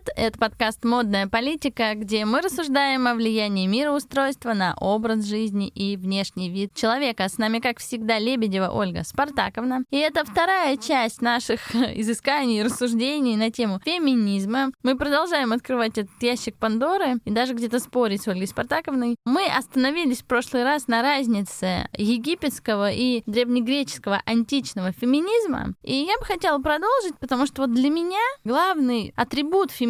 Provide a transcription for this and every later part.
привет! Это подкаст «Модная политика», где мы рассуждаем о влиянии мироустройства на образ жизни и внешний вид человека. С нами, как всегда, Лебедева Ольга Спартаковна. И это вторая часть наших изысканий и рассуждений на тему феминизма. Мы продолжаем открывать этот ящик Пандоры и даже где-то спорить с Ольгой Спартаковной. Мы остановились в прошлый раз на разнице египетского и древнегреческого античного феминизма. И я бы хотела продолжить, потому что вот для меня главный атрибут феминизма —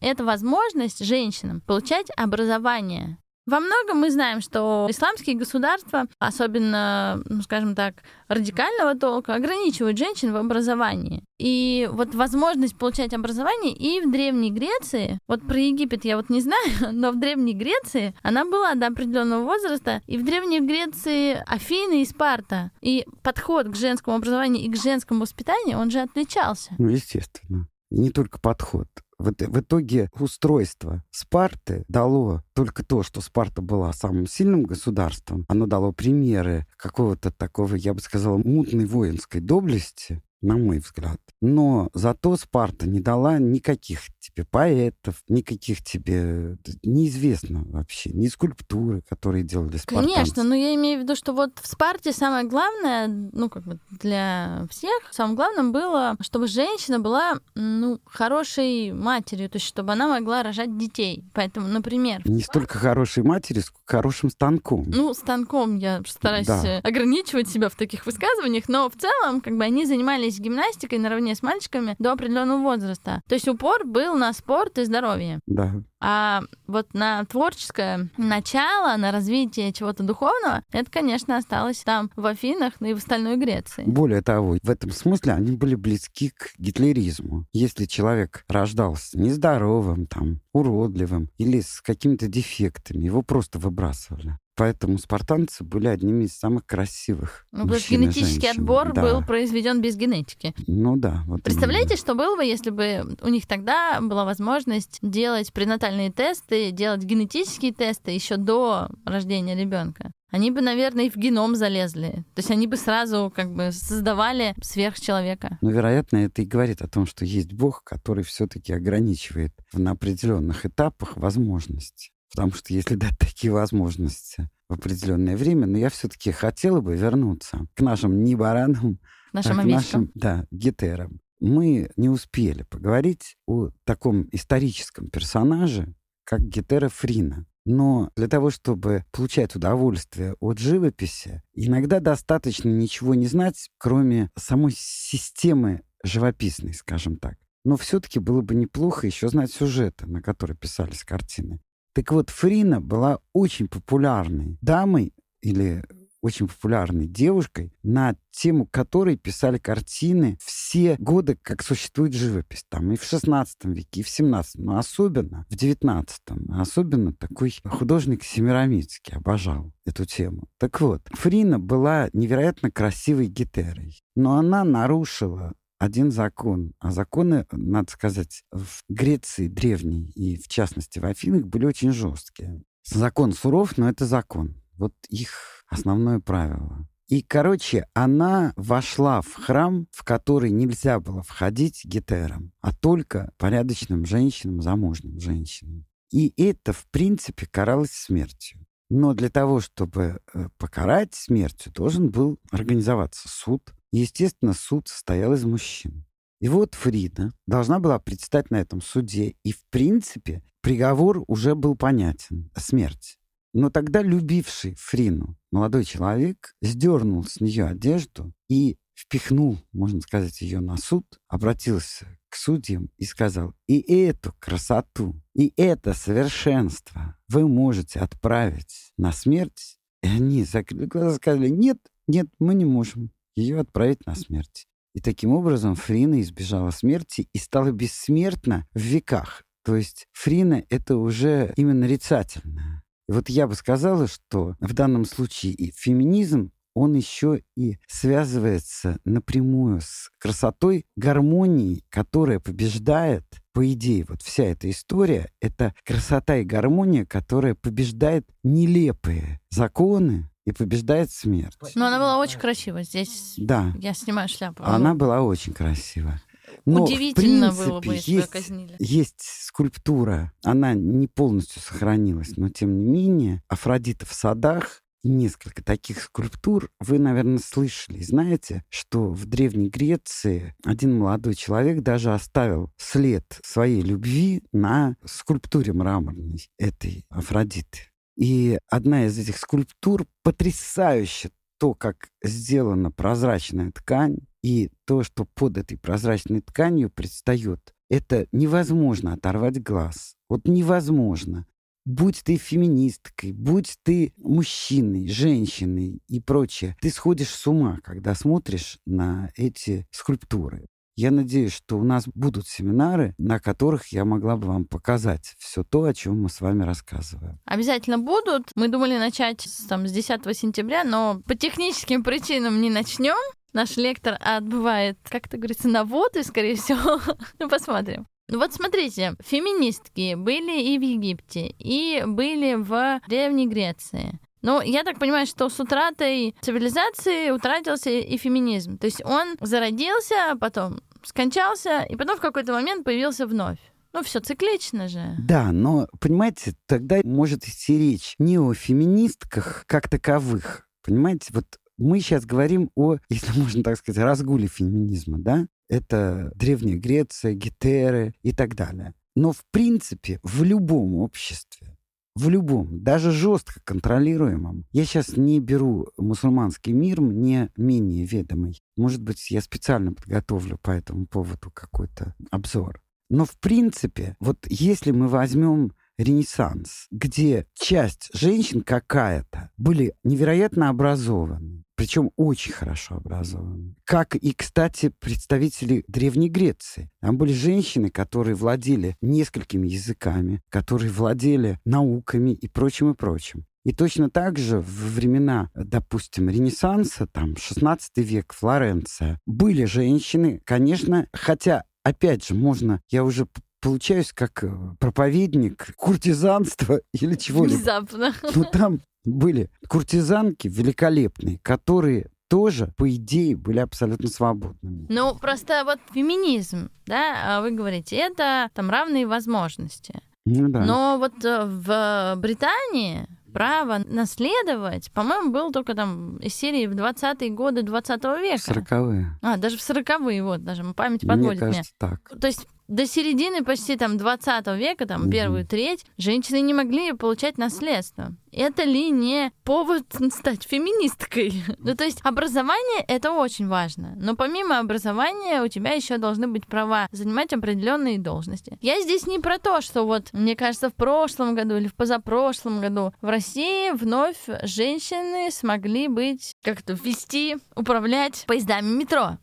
это возможность женщинам получать образование. Во многом мы знаем, что исламские государства, особенно, ну, скажем так, радикального толка, ограничивают женщин в образовании. И вот возможность получать образование и в Древней Греции, вот про Египет я вот не знаю, но в Древней Греции она была до определенного возраста, и в Древней Греции Афины и Спарта. И подход к женскому образованию и к женскому воспитанию, он же отличался. Ну, естественно. И не только подход. В, в итоге устройство Спарты дало только то, что Спарта была самым сильным государством. Оно дало примеры какого-то такого, я бы сказал, мутной воинской доблести, на мой взгляд. Но зато Спарта не дала никаких тебе поэтов, никаких тебе... Неизвестно вообще, ни скульптуры, которые делали спартанцы. Конечно, но я имею в виду, что вот в Спарте самое главное, ну, как бы для всех, самым главным было, чтобы женщина была, ну, хорошей матерью, то есть чтобы она могла рожать детей. Поэтому, например... Не столько хорошей матерью, сколько хорошим станком. Ну, станком я стараюсь да. ограничивать себя в таких высказываниях, но в целом, как бы они занимались гимнастикой наравне с мальчиками до определенного возраста. То есть упор был на спорт и здоровье. Да. А вот на творческое начало, на развитие чего-то духовного, это, конечно, осталось там в Афинах ну и в остальной Греции. Более того, в этом смысле они были близки к гитлеризму. Если человек рождался нездоровым, там, уродливым или с какими-то дефектами, его просто выбрасывали. Поэтому спартанцы были одними из самых красивых. Ну, потому что генетический отбор да. был произведен без генетики. Ну да. Вот Представляете, именно. что было бы, если бы у них тогда была возможность делать пренатальные тесты, делать генетические тесты еще до рождения ребенка? Они бы, наверное, и в геном залезли. То есть они бы сразу как бы создавали сверхчеловека. Ну, вероятно, это и говорит о том, что есть Бог, который все-таки ограничивает на определенных этапах возможности. Потому что если дать такие возможности в определенное время, но я все-таки хотела бы вернуться к нашим не баранам, нашим а к нашим, да, гетерам. Мы не успели поговорить о таком историческом персонаже, как Гетера Фрина. Но для того, чтобы получать удовольствие от живописи, иногда достаточно ничего не знать, кроме самой системы живописной, скажем так. Но все-таки было бы неплохо еще знать сюжеты, на которые писались картины. Так вот, Фрина была очень популярной дамой или очень популярной девушкой, на тему которой писали картины все годы, как существует живопись. Там и в 16 веке, и в 17, но особенно в 19. Особенно такой художник Семирамидский обожал эту тему. Так вот, Фрина была невероятно красивой гитерой, но она нарушила один закон. А законы, надо сказать, в Греции древней и, в частности, в Афинах были очень жесткие. Закон суров, но это закон. Вот их основное правило. И, короче, она вошла в храм, в который нельзя было входить гетерам, а только порядочным женщинам, замужним женщинам. И это, в принципе, каралось смертью. Но для того, чтобы э, покарать смертью, должен был организоваться суд, Естественно, суд состоял из мужчин. И вот Фрида должна была предстать на этом суде, и, в принципе, приговор уже был понятен — смерть. Но тогда любивший Фрину молодой человек сдернул с нее одежду и впихнул, можно сказать, ее на суд, обратился к судьям и сказал, и эту красоту, и это совершенство вы можете отправить на смерть. И они закрыли глаза сказали, нет, нет, мы не можем ее отправить на смерть. И таким образом Фрина избежала смерти и стала бессмертна в веках. То есть Фрина — это уже именно нарицательное. И вот я бы сказала, что в данном случае и феминизм, он еще и связывается напрямую с красотой, гармонией, которая побеждает, по идее, вот вся эта история — это красота и гармония, которая побеждает нелепые законы, и побеждает смерть. Но она была очень красивая. Здесь да. я снимаю шляпу. Она была очень красивая. Но, Удивительно в принципе, было бы, если бы есть, казнили. есть скульптура, она не полностью сохранилась, но тем не менее, Афродита в садах и несколько таких скульптур вы, наверное, слышали. Знаете, что в Древней Греции один молодой человек даже оставил след своей любви на скульптуре мраморной этой Афродиты. И одна из этих скульптур потрясающе то, как сделана прозрачная ткань, и то, что под этой прозрачной тканью предстает, это невозможно оторвать глаз. Вот невозможно. Будь ты феминисткой, будь ты мужчиной, женщиной и прочее, ты сходишь с ума, когда смотришь на эти скульптуры. Я надеюсь, что у нас будут семинары, на которых я могла бы вам показать все то, о чем мы с вами рассказываем. Обязательно будут. Мы думали начать там, с 10 сентября, но по техническим причинам не начнем. Наш лектор отбывает, как это говорится, на воды, скорее всего. ну, посмотрим. Ну вот смотрите, феминистки были и в Египте, и были в Древней Греции. Ну, я так понимаю, что с утратой цивилизации утратился и феминизм. То есть он зародился, потом скончался, и потом в какой-то момент появился вновь. Ну, все циклично же. Да, но, понимаете, тогда может идти речь не о феминистках как таковых. Понимаете, вот мы сейчас говорим о, если можно так сказать, разгуле феминизма, да? Это Древняя Греция, Гетеры и так далее. Но, в принципе, в любом обществе в любом, даже жестко контролируемом. Я сейчас не беру мусульманский мир, мне менее ведомый. Может быть, я специально подготовлю по этому поводу какой-то обзор. Но в принципе, вот если мы возьмем Ренессанс, где часть женщин какая-то были невероятно образованы, причем очень хорошо образованы. Как и, кстати, представители Древней Греции. Там были женщины, которые владели несколькими языками, которые владели науками и прочим, и прочим. И точно так же в времена, допустим, Ренессанса, там, 16 век, Флоренция, были женщины, конечно, хотя, опять же, можно, я уже получаюсь как э, проповедник куртизанства или чего-либо. Внезапно. Но там были куртизанки великолепные, которые тоже, по идее, были абсолютно свободными. Ну, просто вот феминизм, да, а вы говорите, это там равные возможности. Ну, да. Но вот э, в Британии право наследовать, по-моему, был только там из серии в 20-е годы 20 века. 40-е. А, даже в 40-е, вот, даже память подводит Мне кажется, меня. так. То есть до середины почти там 20 века, там первую треть, женщины не могли получать наследство. Это ли не повод стать феминисткой? ну, то есть образование — это очень важно. Но помимо образования у тебя еще должны быть права занимать определенные должности. Я здесь не про то, что вот, мне кажется, в прошлом году или в позапрошлом году в России вновь женщины смогли быть, как-то вести, управлять поездами метро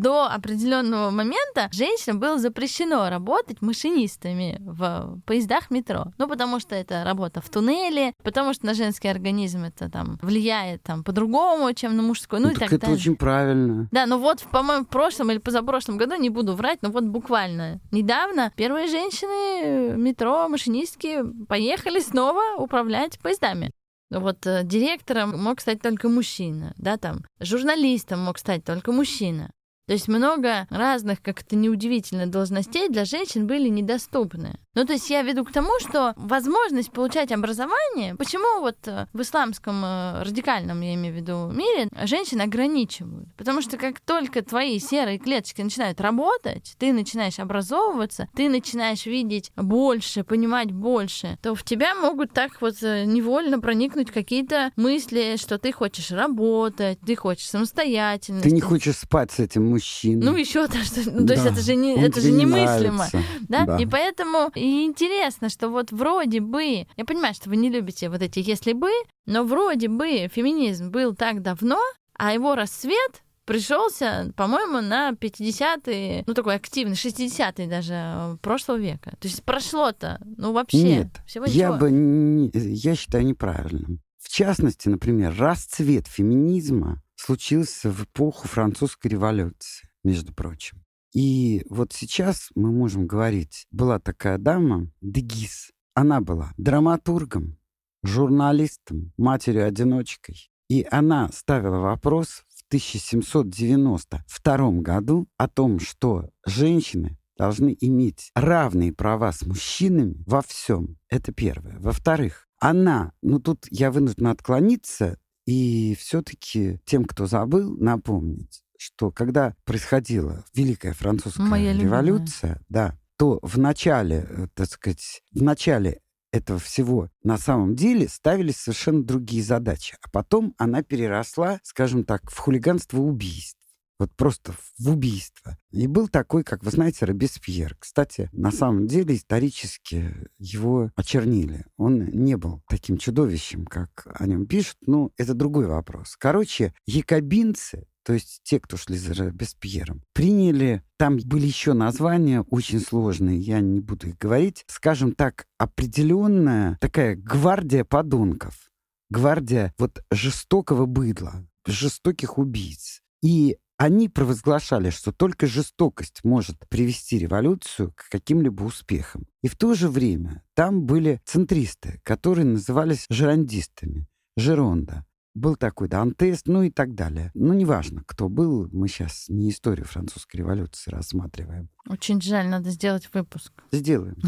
до определенного момента женщинам было запрещено работать машинистами в поездах метро. Ну, потому что это работа в туннеле, потому что на женский организм это там влияет там по-другому, чем на мужской. Ну, Ну, и так так это далее. очень правильно. Да, ну вот, по-моему, в прошлом или позапрошлом году, не буду врать, но вот буквально недавно первые женщины, метро, машинистки поехали снова управлять поездами. Вот э, директором мог стать только мужчина, да, там, журналистом мог стать только мужчина. То есть много разных, как это неудивительно, должностей для женщин были недоступны. Ну, то есть я веду к тому, что возможность получать образование, почему вот э, в исламском э, радикальном, я имею в виду, мире женщин ограничивают? Потому что как только твои серые клеточки начинают работать, ты начинаешь образовываться, ты начинаешь видеть больше, понимать больше, то в тебя могут так вот э, невольно проникнуть какие-то мысли, что ты хочешь работать, ты хочешь самостоятельности. Ты не хочешь спать с этим мужчиной. Ну, еще то, что. Ну, то есть Да, это же не, он это же не немыслимо. нравится. Да? Да. И поэтому и интересно, что вот вроде бы, я понимаю, что вы не любите вот эти если бы, но вроде бы феминизм был так давно, а его рассвет пришелся, по-моему, на 50-е, ну такой активный, 60-е даже э, прошлого века. То есть прошло-то, ну вообще, Нет, всего я ничего. бы не- я считаю неправильным. В частности, например, расцвет феминизма случился в эпоху французской революции, между прочим. И вот сейчас мы можем говорить, была такая дама, Дегис, она была драматургом, журналистом, матерью-одиночкой. И она ставила вопрос в в 1792 году о том, что женщины должны иметь равные права с мужчинами во всем. Это первое. Во-вторых, она, ну тут я вынуждена отклониться и все-таки тем, кто забыл, напомнить, что когда происходила Великая Французская Моя революция, любимая. да, то в начале, э, так сказать, в начале этого всего на самом деле ставились совершенно другие задачи. А потом она переросла, скажем так, в хулиганство убийств. Вот просто в убийство. И был такой, как вы знаете, Робеспьер. Кстати, на самом деле исторически его очернили. Он не был таким чудовищем, как о нем пишут. Ну, это другой вопрос. Короче, якобинцы то есть те, кто шли за Робеспьером, приняли, там были еще названия очень сложные, я не буду их говорить, скажем так, определенная такая гвардия подонков, гвардия вот жестокого быдла, жестоких убийц. И они провозглашали, что только жестокость может привести революцию к каким-либо успехам. И в то же время там были центристы, которые назывались жерандистами, Жеронда был такой Дантес, ну и так далее. Ну, неважно, кто был, мы сейчас не историю французской революции рассматриваем. Очень жаль, надо сделать выпуск. Сделаем.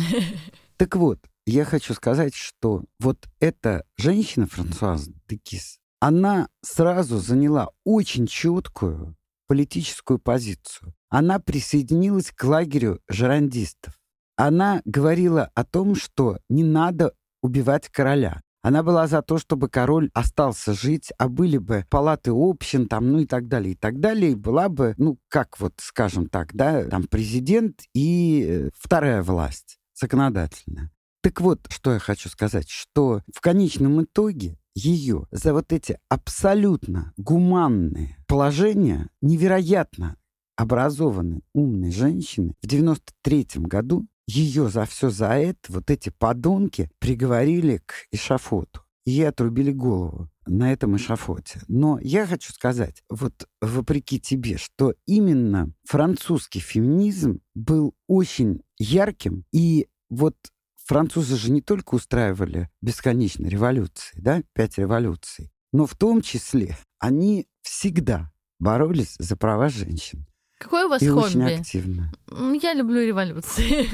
Так вот, я хочу сказать, что вот эта женщина, Франсуаз Декис, она сразу заняла очень четкую политическую позицию. Она присоединилась к лагерю жерандистов. Она говорила о том, что не надо убивать короля. Она была за то, чтобы король остался жить, а были бы палаты общин, там, ну и так далее, и так далее. И была бы, ну, как вот, скажем так, да, там президент и э, вторая власть, законодательная. Так вот, что я хочу сказать, что в конечном итоге ее за вот эти абсолютно гуманные положения невероятно образованной, умной женщины в 93 году ее за все за это вот эти подонки приговорили к эшафоту. Ей отрубили голову на этом эшафоте. Но я хочу сказать, вот вопреки тебе, что именно французский феминизм был очень ярким. И вот французы же не только устраивали бесконечные революции, да, пять революций, но в том числе они всегда боролись за права женщин. Какое у вас и хобби? очень активно. Я люблю революции.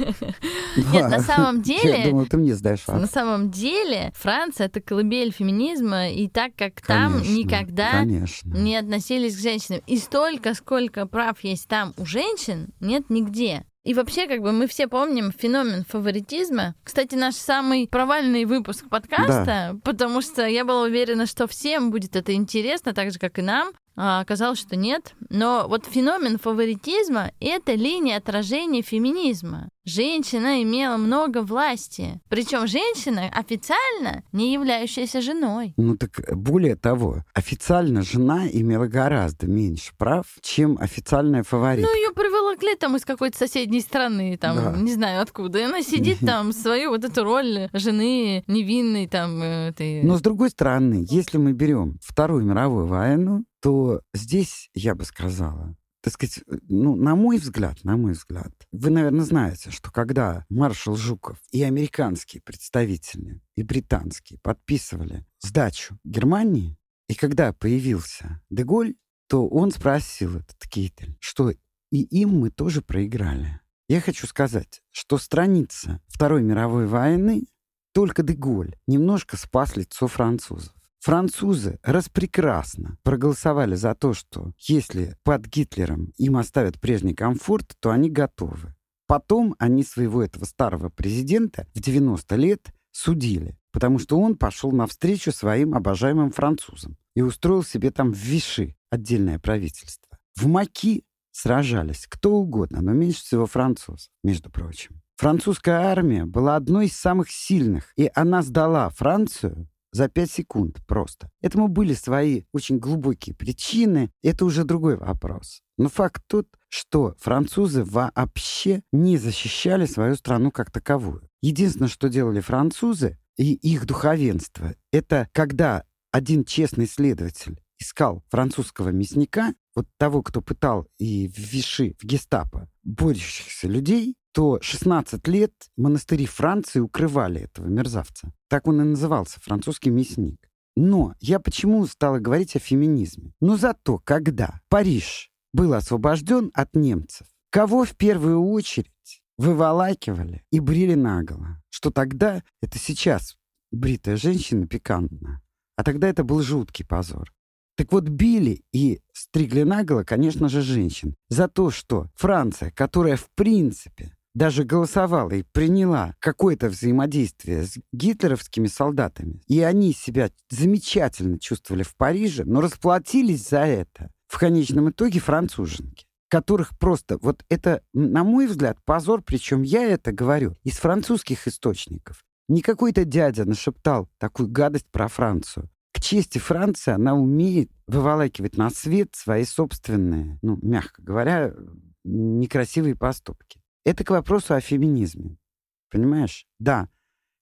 Нет, на самом деле... Я думал, ты мне сдаешь На самом деле Франция — это колыбель феминизма, и так как там никогда не относились к женщинам. И столько, сколько прав есть там у женщин, нет нигде. И вообще, как бы мы все помним феномен фаворитизма. Кстати, наш самый провальный выпуск подкаста, потому что я была уверена, что всем будет это интересно, так же, как и нам. А оказалось, что нет. Но вот феномен фаворитизма — это линия отражения феминизма. Женщина имела много власти. Причем женщина официально не являющаяся женой. Ну так более того, официально жена имела гораздо меньше прав, чем официальная фаворитка. Ну, ее приволокли там из какой-то соседней страны, там, Да. не знаю откуда. И она сидит там свою вот эту роль жены невинной там э, этой... Но с другой стороны, если мы берем Вторую мировую войну, то здесь, я бы сказала, так сказать, ну, на мой взгляд, на мой взгляд, вы, наверное, знаете, что когда маршал Жуков и американские представители, и британские подписывали сдачу Германии, и когда появился Деголь, то он спросил этот Кейтель, что и им мы тоже проиграли. Я хочу сказать, что страница Второй мировой войны только Деголь немножко спас лицо французов. Французы распрекрасно проголосовали за то, что если под Гитлером им оставят прежний комфорт, то они готовы. Потом они своего этого старого президента в 90 лет судили, потому что он пошел навстречу своим обожаемым французам и устроил себе там в Виши отдельное правительство. В Маки сражались кто угодно, но меньше всего французов, между прочим. Французская армия была одной из самых сильных, и она сдала Францию за 5 секунд просто. Этому были свои очень глубокие причины, это уже другой вопрос. Но факт тот, что французы вообще не защищали свою страну как таковую. Единственное, что делали французы и их духовенство, это когда один честный следователь искал французского мясника, вот того, кто пытал и в Виши, в гестапо, борющихся людей, то 16 лет монастыри Франции укрывали этого мерзавца. Так он и назывался, французский мясник. Но я почему стала говорить о феминизме? Ну зато, когда Париж был освобожден от немцев, кого в первую очередь выволакивали и брили наголо? Что тогда, это сейчас бритая женщина пикантна, а тогда это был жуткий позор. Так вот, били и стригли наголо, конечно же, женщин. За то, что Франция, которая в принципе даже голосовала и приняла какое-то взаимодействие с гитлеровскими солдатами, и они себя замечательно чувствовали в Париже, но расплатились за это в конечном итоге француженки которых просто... Вот это, на мой взгляд, позор, причем я это говорю из французских источников. Не какой-то дядя нашептал такую гадость про Францию. К чести Франции она умеет выволакивать на свет свои собственные, ну, мягко говоря, некрасивые поступки. Это к вопросу о феминизме. Понимаешь? Да,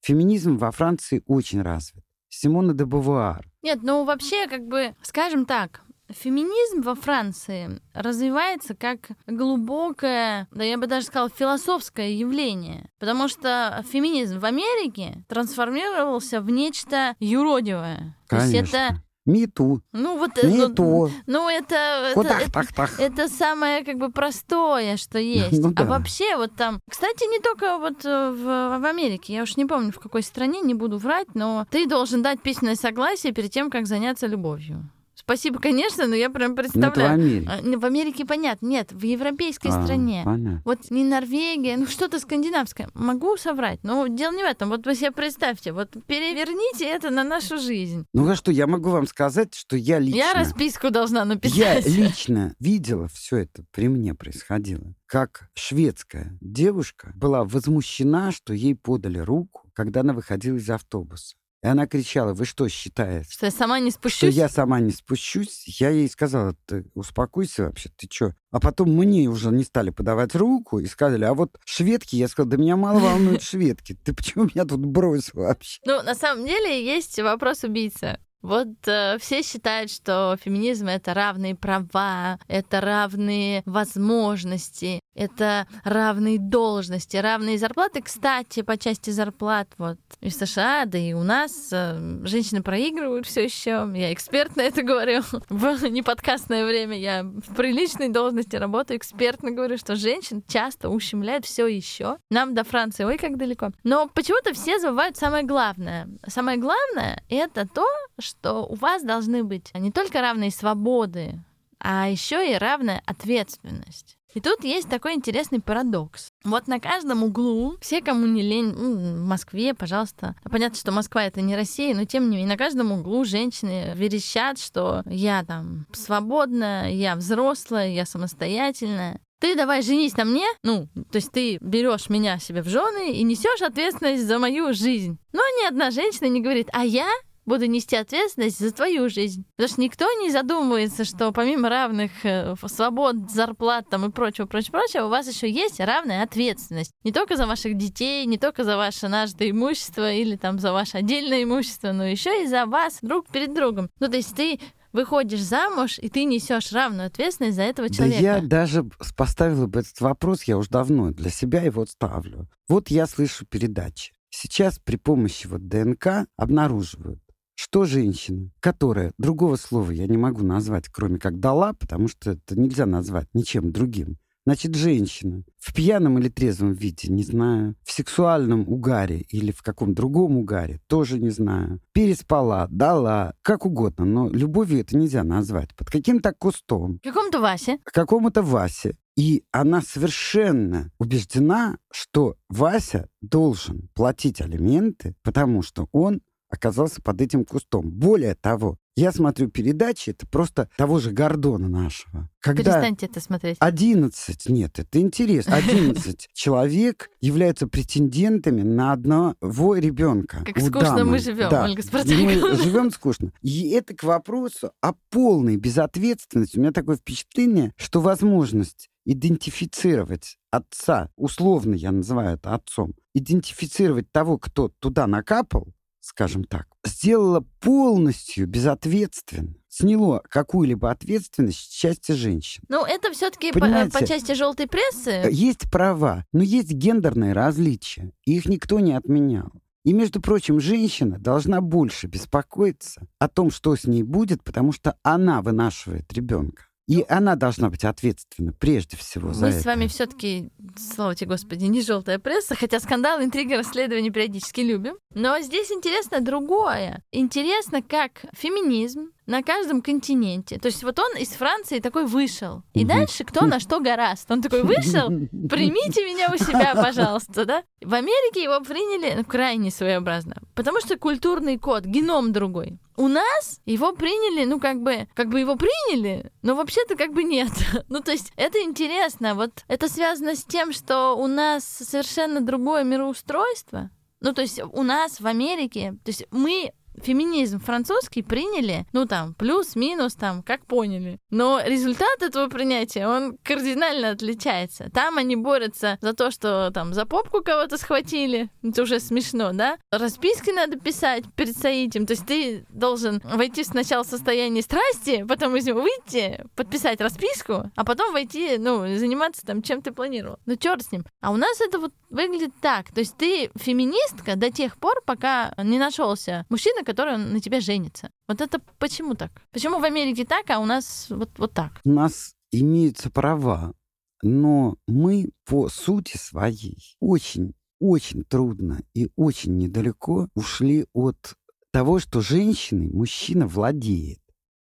феминизм во Франции очень развит. Симона де Бувуар. Нет, ну вообще, как бы, скажем так, Феминизм во Франции развивается как глубокое, да я бы даже сказала, философское явление. Потому что феминизм в Америке трансформировался в нечто юродивое. Конечно. То есть это Мету. ну вот Мету. ну, ну это Кудах, это, тах, тах. это самое как бы простое, что есть. Ну да. А вообще вот там, кстати, не только вот э, в, в Америке, я уж не помню в какой стране, не буду врать, но ты должен дать письменное согласие перед тем, как заняться любовью. Спасибо, конечно, но я прям Ну, это в представляю. Америке. В Америке понятно, нет, в европейской А, стране. понятно. Вот не Норвегия, ну что-то скандинавское. Могу соврать, но дело не в этом. Вот вы себе представьте, вот переверните это на нашу жизнь. Ну а что, я могу вам сказать, что я лично... Я расписку должна Я написать. лично видела все это, при мне происходило. Как шведская девушка была возмущена, что ей подали руку, когда она выходила из автобуса. И она кричала, вы что считаете? Что я сама не Что спущусь? я сама не спущусь, я ей сказала, ты успокойся вообще, ты чё? А потом мне уже не стали подавать руку и сказали, а вот шведки, я сказала, да меня мало волнуют шведки, ты почему меня тут бросил вообще? Ну, на самом деле есть вопрос убийца. Вот э, все считают, что феминизм это равные права, это равные возможности, это равные должности, равные зарплаты. Кстати, по части зарплат, вот и в США, да и у нас э, женщины проигрывают все еще. Я эксперт на это говорю. В неподкастное время я в приличной должности работаю, экспертно говорю, что женщин часто ущемляют все еще. Нам до Франции, ой, как далеко. Но почему-то все забывают самое главное. Самое главное это то, что у вас должны быть не только равные свободы, а еще и равная ответственность. И тут есть такой интересный парадокс. Вот на каждом углу, все, кому не лень, ну, в Москве, пожалуйста. Понятно, что Москва это не Россия, но тем не менее, на каждом углу женщины верещат, что я там свободная, я взрослая, я самостоятельная. Ты давай женись на мне, ну, то есть ты берешь меня себе в жены и несешь ответственность за мою жизнь. Но ни одна женщина не говорит, а я буду нести ответственность за твою жизнь. Потому что никто не задумывается, что помимо равных э, свобод, зарплат там и прочего, прочего, прочего, у вас еще есть равная ответственность. Не только за ваших детей, не только за ваше нажитое имущество или там за ваше отдельное имущество, но еще и за вас друг перед другом. Ну, то есть ты выходишь замуж, и ты несешь равную ответственность за этого человека. Да я даже поставила бы этот вопрос, я уж давно для себя его ставлю. Вот я слышу передачи. Сейчас при помощи вот ДНК обнаруживают, что женщина, которая, другого слова я не могу назвать, кроме как дала, потому что это нельзя назвать ничем другим, Значит, женщина в пьяном или трезвом виде, не знаю, в сексуальном угаре или в каком другом угаре, тоже не знаю, переспала, дала, как угодно, но любовью это нельзя назвать. Под каким-то кустом, Какому-то Васе. какому-то Васе. И она совершенно убеждена, что Вася должен платить алименты, потому что он оказался под этим кустом. Более того, я смотрю передачи, это просто того же Гордона нашего. Когда Перестаньте это смотреть. 11, нет, это интересно, 11 человек являются претендентами на одного ребенка. Как скучно мы живем, да. Ольга Спартаковна. Мы живем скучно. И это к вопросу о полной безответственности. У меня такое впечатление, что возможность идентифицировать отца, условно я называю это отцом, идентифицировать того, кто туда накапал, скажем так, сделала полностью безответственно, сняло какую-либо ответственность с части женщин. Ну, это все-таки по, по части желтой прессы. Есть права, но есть гендерные различия, и их никто не отменял. И, между прочим, женщина должна больше беспокоиться о том, что с ней будет, потому что она вынашивает ребенка. И она должна быть ответственна прежде всего за Мы это. с вами все-таки, слава тебе, Господи, не желтая пресса, хотя скандал, интриги, расследования периодически любим. Но здесь интересно другое. Интересно, как феминизм на каждом континенте. То есть вот он из Франции такой вышел. И дальше кто на что гораст. Он такой вышел, примите меня у себя, пожалуйста, да? В Америке его приняли ну, крайне своеобразно, потому что культурный код, геном другой. У нас его приняли, ну как бы, как бы его приняли, но вообще-то как бы нет. ну то есть это интересно, вот это связано с тем, что у нас совершенно другое мироустройство. Ну то есть у нас в Америке, то есть мы феминизм французский приняли, ну там, плюс-минус, там, как поняли. Но результат этого принятия, он кардинально отличается. Там они борются за то, что там за попку кого-то схватили, это уже смешно, да? Расписки надо писать перед соитием, то есть ты должен войти сначала в состояние страсти, потом из него выйти, подписать расписку, а потом войти, ну, заниматься там, чем ты планировал. Ну, черт с ним. А у нас это вот выглядит так. То есть ты феминистка до тех пор, пока не нашелся мужчина, который на тебя женится. Вот это почему так? Почему в Америке так, а у нас вот, вот так? У нас имеются права, но мы по сути своей очень, очень трудно и очень недалеко ушли от того, что женщиной мужчина владеет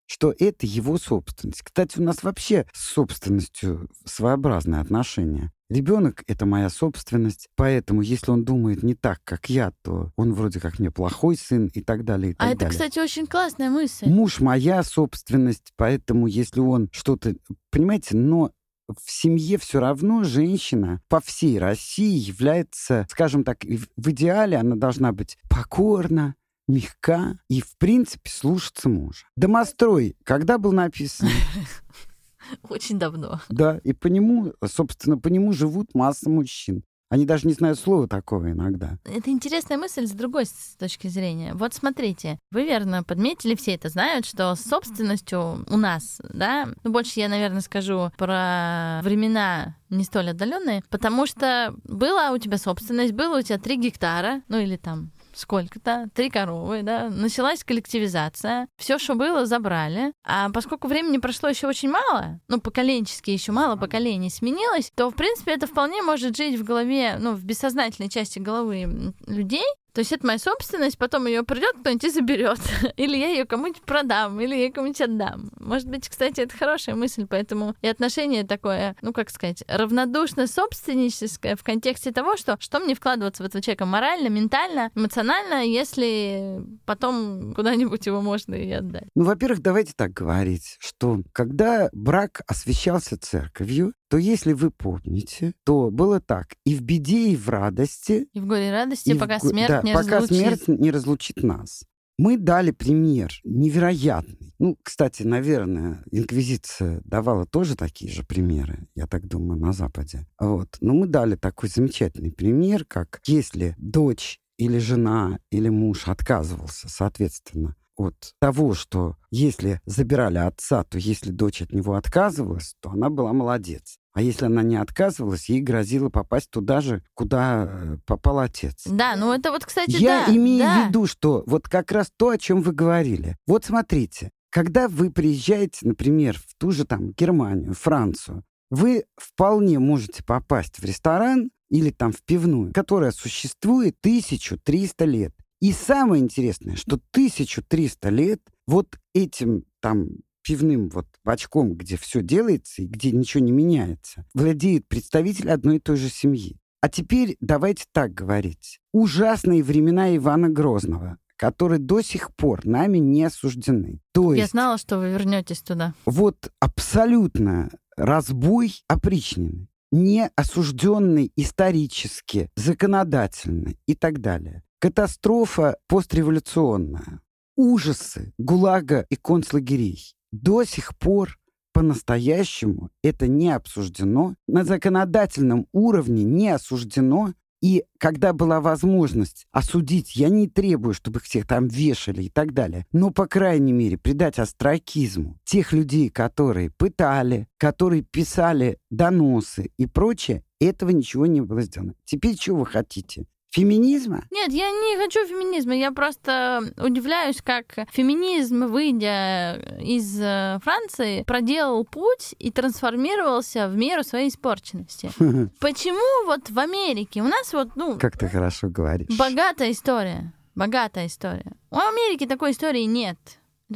что это его собственность. Кстати, у нас вообще с собственностью своеобразное отношение. Ребенок — это моя собственность, поэтому если он думает не так, как я, то он вроде как мне плохой сын и так далее. И так а это, далее. кстати, очень классная мысль. Муж моя собственность, поэтому если он что-то... Понимаете, но в семье все равно женщина по всей России является, скажем так, в идеале она должна быть покорна, мягка и, в принципе, слушаться мужа. Домострой, когда был написан? Очень давно. Да, и по нему, собственно, по нему живут масса мужчин. Они даже не знают слова такого иногда. Это интересная мысль с другой с точки зрения. Вот смотрите, вы верно подметили, все это знают, что с собственностью у нас, да, ну больше я, наверное, скажу про времена не столь отдаленные, потому что была у тебя собственность, было у тебя три гектара, ну или там сколько-то, три коровы, да, началась коллективизация, все, что было, забрали, а поскольку времени прошло еще очень мало, ну, поколенчески еще мало поколений сменилось, то, в принципе, это вполне может жить в голове, ну, в бессознательной части головы людей, то есть это моя собственность, потом ее придет кто-нибудь и заберет. или я ее кому-нибудь продам, или я кому-нибудь отдам. Может быть, кстати, это хорошая мысль, поэтому и отношение такое, ну как сказать, равнодушно собственническое в контексте того, что что мне вкладываться в этого человека морально, ментально, эмоционально, если потом куда-нибудь его можно и отдать. Ну, во-первых, давайте так говорить, что когда брак освещался церковью, то если вы помните, то было так. И в беде, и в радости. И в горе и радости, и пока в смерть да, не пока разлучит. смерть не разлучит нас. Мы дали пример невероятный. Ну, кстати, наверное, инквизиция давала тоже такие же примеры, я так думаю, на Западе. Вот. Но мы дали такой замечательный пример, как если дочь или жена или муж отказывался, соответственно, от того, что если забирали отца, то если дочь от него отказывалась, то она была молодец. А если она не отказывалась, ей грозило попасть туда же, куда э, попал отец. Да, ну это вот, кстати, Я да. имею да. в виду, что вот как раз то, о чем вы говорили. Вот смотрите, когда вы приезжаете, например, в ту же там Германию, Францию, вы вполне можете попасть в ресторан или там в пивную, которая существует 1300 лет. И самое интересное, что 1300 лет вот этим там пивным вот бачком, где все делается и где ничего не меняется, владеет представитель одной и той же семьи. А теперь давайте так говорить. Ужасные времена Ивана Грозного, которые до сих пор нами не осуждены. То Я есть знала, что вы вернетесь туда. вот абсолютно разбой опричнины, не осужденный исторически, законодательно и так далее. Катастрофа постреволюционная. Ужасы ГУЛАГа и концлагерей. До сих пор по-настоящему это не обсуждено, на законодательном уровне не осуждено, и когда была возможность осудить, я не требую, чтобы их всех там вешали и так далее, но, по крайней мере, придать остракизму тех людей, которые пытали, которые писали доносы и прочее, этого ничего не было сделано. Теперь чего вы хотите? Феминизма? Нет, я не хочу феминизма. Я просто удивляюсь, как феминизм, выйдя из э, Франции, проделал путь и трансформировался в меру своей испорченности. Почему вот в Америке у нас вот, ну... Как ты хорошо говоришь. Богатая история. Богатая история. У Америки такой истории нет.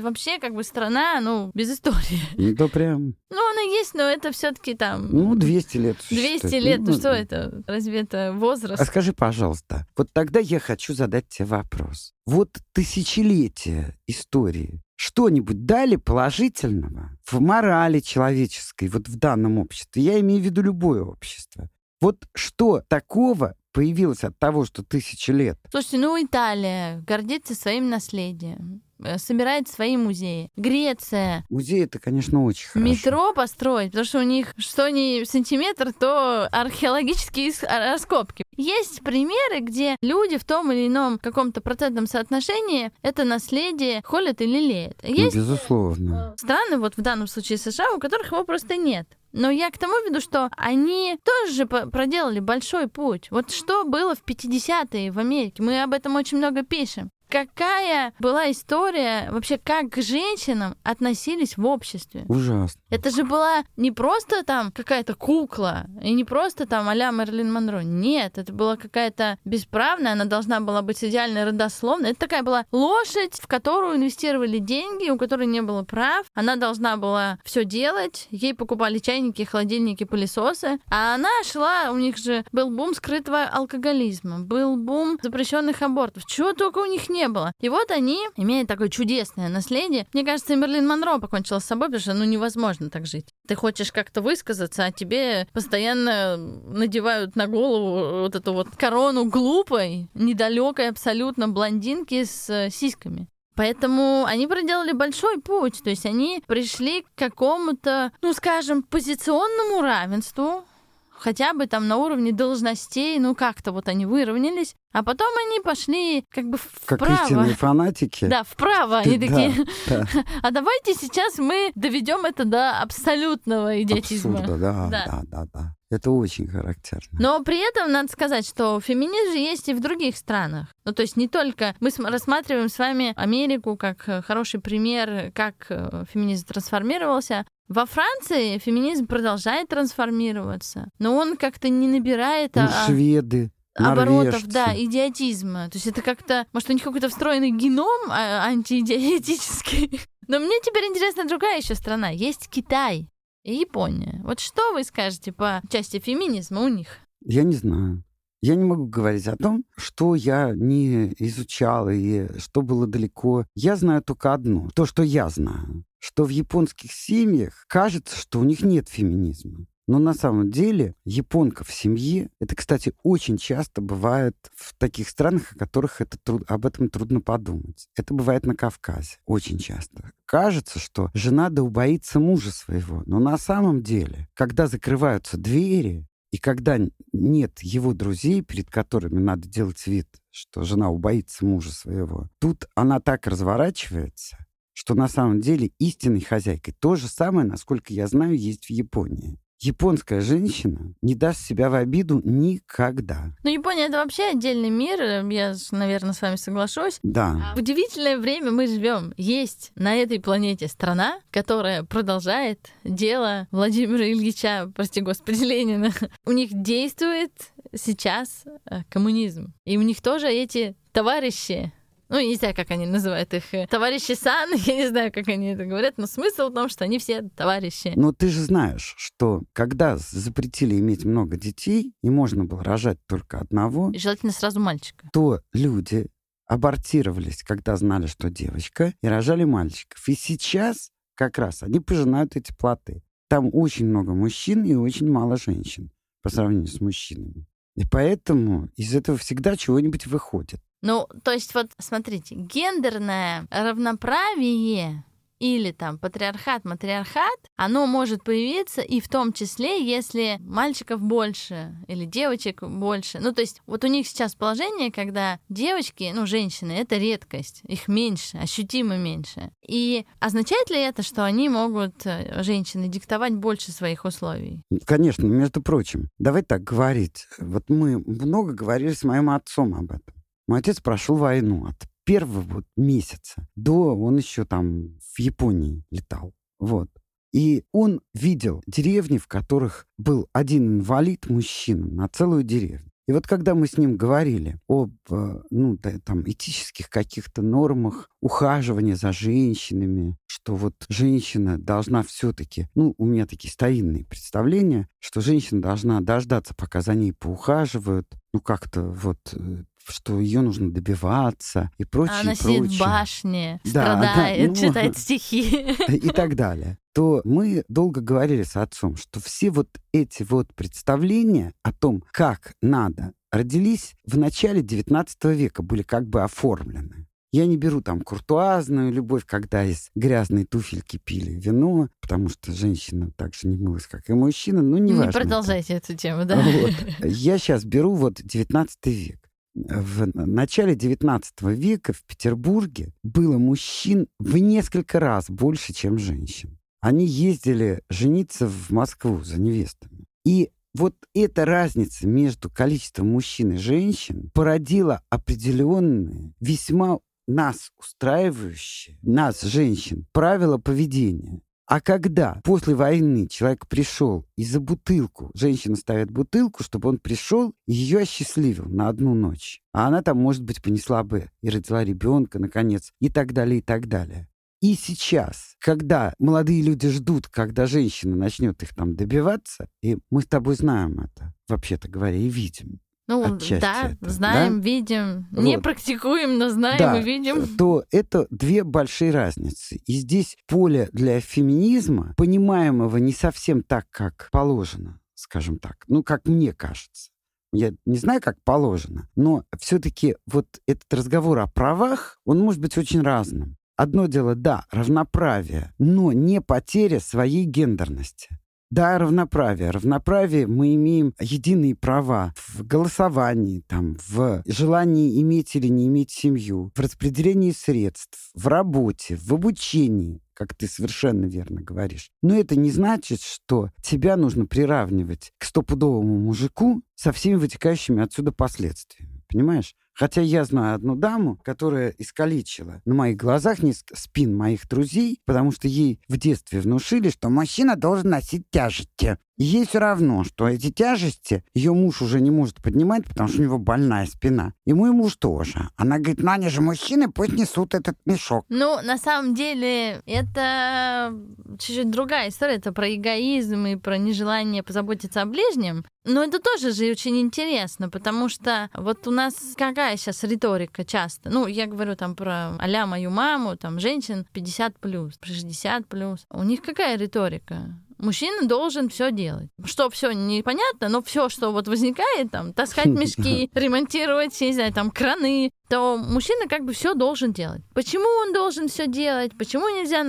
Вообще как бы страна, ну, без истории. Ну, да прям... Ну, она есть, но это все таки там... Ну, 200 лет 200 лет, ну, ну что это? Разве это возраст? А скажи, пожалуйста, вот тогда я хочу задать тебе вопрос. Вот тысячелетия истории что-нибудь дали положительного в морали человеческой, вот в данном обществе? Я имею в виду любое общество. Вот что такого появилось от того, что тысячи лет? Слушайте, ну Италия гордится своим наследием. Э, собирает свои музеи. Греция. Музей это, конечно, очень хорошо. Метро построить, потому что у них что не сантиметр, то археологические раскопки. Есть примеры, где люди в том или ином каком-то процентном соотношении это наследие холят или лелеют. Ну, Есть безусловно. страны, вот в данном случае США, у которых его просто нет. Но я к тому веду, что они тоже проделали большой путь. Вот что было в 50-е в Америке, мы об этом очень много пишем. Какая была история вообще, как к женщинам относились в обществе? Ужасно. Это же была не просто там какая-то кукла, и не просто там а-ля Мерлин Монро. Нет, это была какая-то бесправная, она должна была быть идеально родословной. Это такая была лошадь, в которую инвестировали деньги, у которой не было прав. Она должна была все делать. Ей покупали чайники, холодильники, пылесосы. А она шла, у них же был бум скрытого алкоголизма, был бум запрещенных абортов. Чего только у них не было. И вот они, имея такое чудесное наследие, мне кажется, Мерлин Монро покончила с собой, потому что ну невозможно так жить. Ты хочешь как-то высказаться, а тебе постоянно надевают на голову вот эту вот корону глупой, недалекой абсолютно блондинки с э, сиськами. Поэтому они проделали большой путь, то есть они пришли к какому-то, ну скажем, позиционному равенству, хотя бы там на уровне должностей, ну как-то вот они выровнялись, а потом они пошли как бы вправо. Как истинные фанатики. Да, вправо. Они такие, а давайте сейчас мы доведем это до абсолютного идиотизма. Абсурда, да, да, да, да. Это очень характерно. Но при этом надо сказать, что феминизм же есть и в других странах. Ну, то есть не только... Мы рассматриваем с вами Америку как э, хороший пример, как э, феминизм трансформировался, во Франции феминизм продолжает трансформироваться, но он как-то не набирает... Ну, а... Шведы, оборотов, да, идиотизма. То есть это как-то, может, у них какой-то встроенный геном а, антиидиотический. Но мне теперь интересна другая еще страна. Есть Китай и Япония. Вот что вы скажете по части феминизма у них? Я не знаю. Я не могу говорить о том, что я не изучал и что было далеко. Я знаю только одно. То, что я знаю что в японских семьях кажется, что у них нет феминизма. Но на самом деле японка в семье, это, кстати, очень часто бывает в таких странах, о которых это труд, об этом трудно подумать. Это бывает на Кавказе очень часто. Кажется, что жена да убоится мужа своего. Но на самом деле, когда закрываются двери, и когда нет его друзей, перед которыми надо делать вид, что жена убоится мужа своего, тут она так разворачивается, что на самом деле истинной хозяйкой то же самое, насколько я знаю, есть в Японии. Японская женщина не даст себя в обиду никогда. Ну, Япония это вообще отдельный мир, я, наверное, с вами соглашусь. Да. В удивительное время мы живем. Есть на этой планете страна, которая продолжает дело Владимира Ильича, прости господи, Ленина. У них действует сейчас э, коммунизм. И у них тоже эти товарищи ну, не знаю, как они называют их, э, товарищи Сан, я не знаю, как они это говорят, но смысл в том, что они все товарищи. Но ты же знаешь, что когда запретили иметь много детей, и можно было рожать только одного... И желательно сразу мальчика. То люди абортировались, когда знали, что девочка, и рожали мальчиков. И сейчас как раз они пожинают эти плоды. Там очень много мужчин и очень мало женщин по сравнению с мужчинами. И поэтому из этого всегда чего-нибудь выходит. Ну, то есть вот, смотрите, гендерное равноправие или там патриархат, матриархат, оно может появиться и в том числе, если мальчиков больше или девочек больше. Ну, то есть вот у них сейчас положение, когда девочки, ну, женщины, это редкость, их меньше, ощутимо меньше. И означает ли это, что они могут, э, женщины, диктовать больше своих условий? Конечно, между прочим, давай так говорить. Вот мы много говорили с моим отцом об этом. Мой отец прошел войну от первого вот месяца до он еще там в Японии летал. Вот. И он видел деревни, в которых был один инвалид, мужчина, на целую деревню. И вот когда мы с ним говорили об э, ну, да, там, этических каких-то нормах ухаживания за женщинами, что вот женщина должна все-таки, ну, у меня такие старинные представления, что женщина должна дождаться, пока за ней поухаживают, ну, как-то вот э, что ее нужно добиваться и прочее, Она прочее. сидит в башне, Да, страдает, да, ну, читает стихи. и так далее, то мы долго говорили с отцом, что все вот эти вот представления о том, как надо, родились в начале XIX века, были как бы оформлены. Я не беру там куртуазную любовь, когда из грязной туфельки пили вино, потому что женщина так же не мылась, как и мужчина, ну, не Не продолжайте эту тему, да. Вот. Я сейчас беру вот 19 век. В начале 19 века в Петербурге было мужчин в несколько раз больше, чем женщин. Они ездили жениться в Москву за невестами. И вот эта разница между количеством мужчин и женщин породила определенные, весьма нас устраивающие, нас, женщин, правила поведения. А когда после войны человек пришел и за бутылку, женщина ставит бутылку, чтобы он пришел и ее осчастливил на одну ночь, а она там, может быть, понесла бы и родила ребенка, наконец, и так далее, и так далее. И сейчас, когда молодые люди ждут, когда женщина начнет их там добиваться, и мы с тобой знаем это, вообще-то говоря, и видим, Ну, отчасти да, это, знаем, да? видим. Не Вот. практикуем, но знаем Да, и видим. то это две большие разницы. И здесь поле для феминизма, понимаемого не совсем так, как положено, скажем так, ну, как мне кажется. Я не знаю, как положено, но все-таки вот этот разговор о правах, он может быть очень разным. Одно дело, да, равноправие, но не потеря своей гендерности. Да, равноправие. Равноправие мы имеем единые права в голосовании, там, в желании иметь или не иметь семью, в распределении средств, в работе, в обучении, как ты совершенно верно говоришь. Но это не значит, что тебя нужно приравнивать к стопудовому мужику со всеми вытекающими отсюда последствиями. Понимаешь? Хотя я знаю одну даму, которая искалечила на моих глазах несколько спин моих друзей, потому что ей в детстве внушили, что мужчина должен носить тяжести. Ей все равно, что эти тяжести ее муж уже не может поднимать, потому что у него больная спина. И мой муж тоже. Она говорит, ну они же мужчины, пусть несут этот мешок. Ну, на самом деле, это чуть-чуть другая история. Это про эгоизм и про нежелание позаботиться о ближнем. Но это тоже же очень интересно, потому что вот у нас какая сейчас риторика часто? Ну, я говорю там про а мою маму, там женщин 50 плюс, 60 плюс. У них какая риторика? Мужчина должен все делать. Что все непонятно, но все, что вот возникает, там, таскать мешки, ремонтировать, не знаю, там, краны, то мужчина как бы все должен делать. Почему он должен все делать? Почему нельзя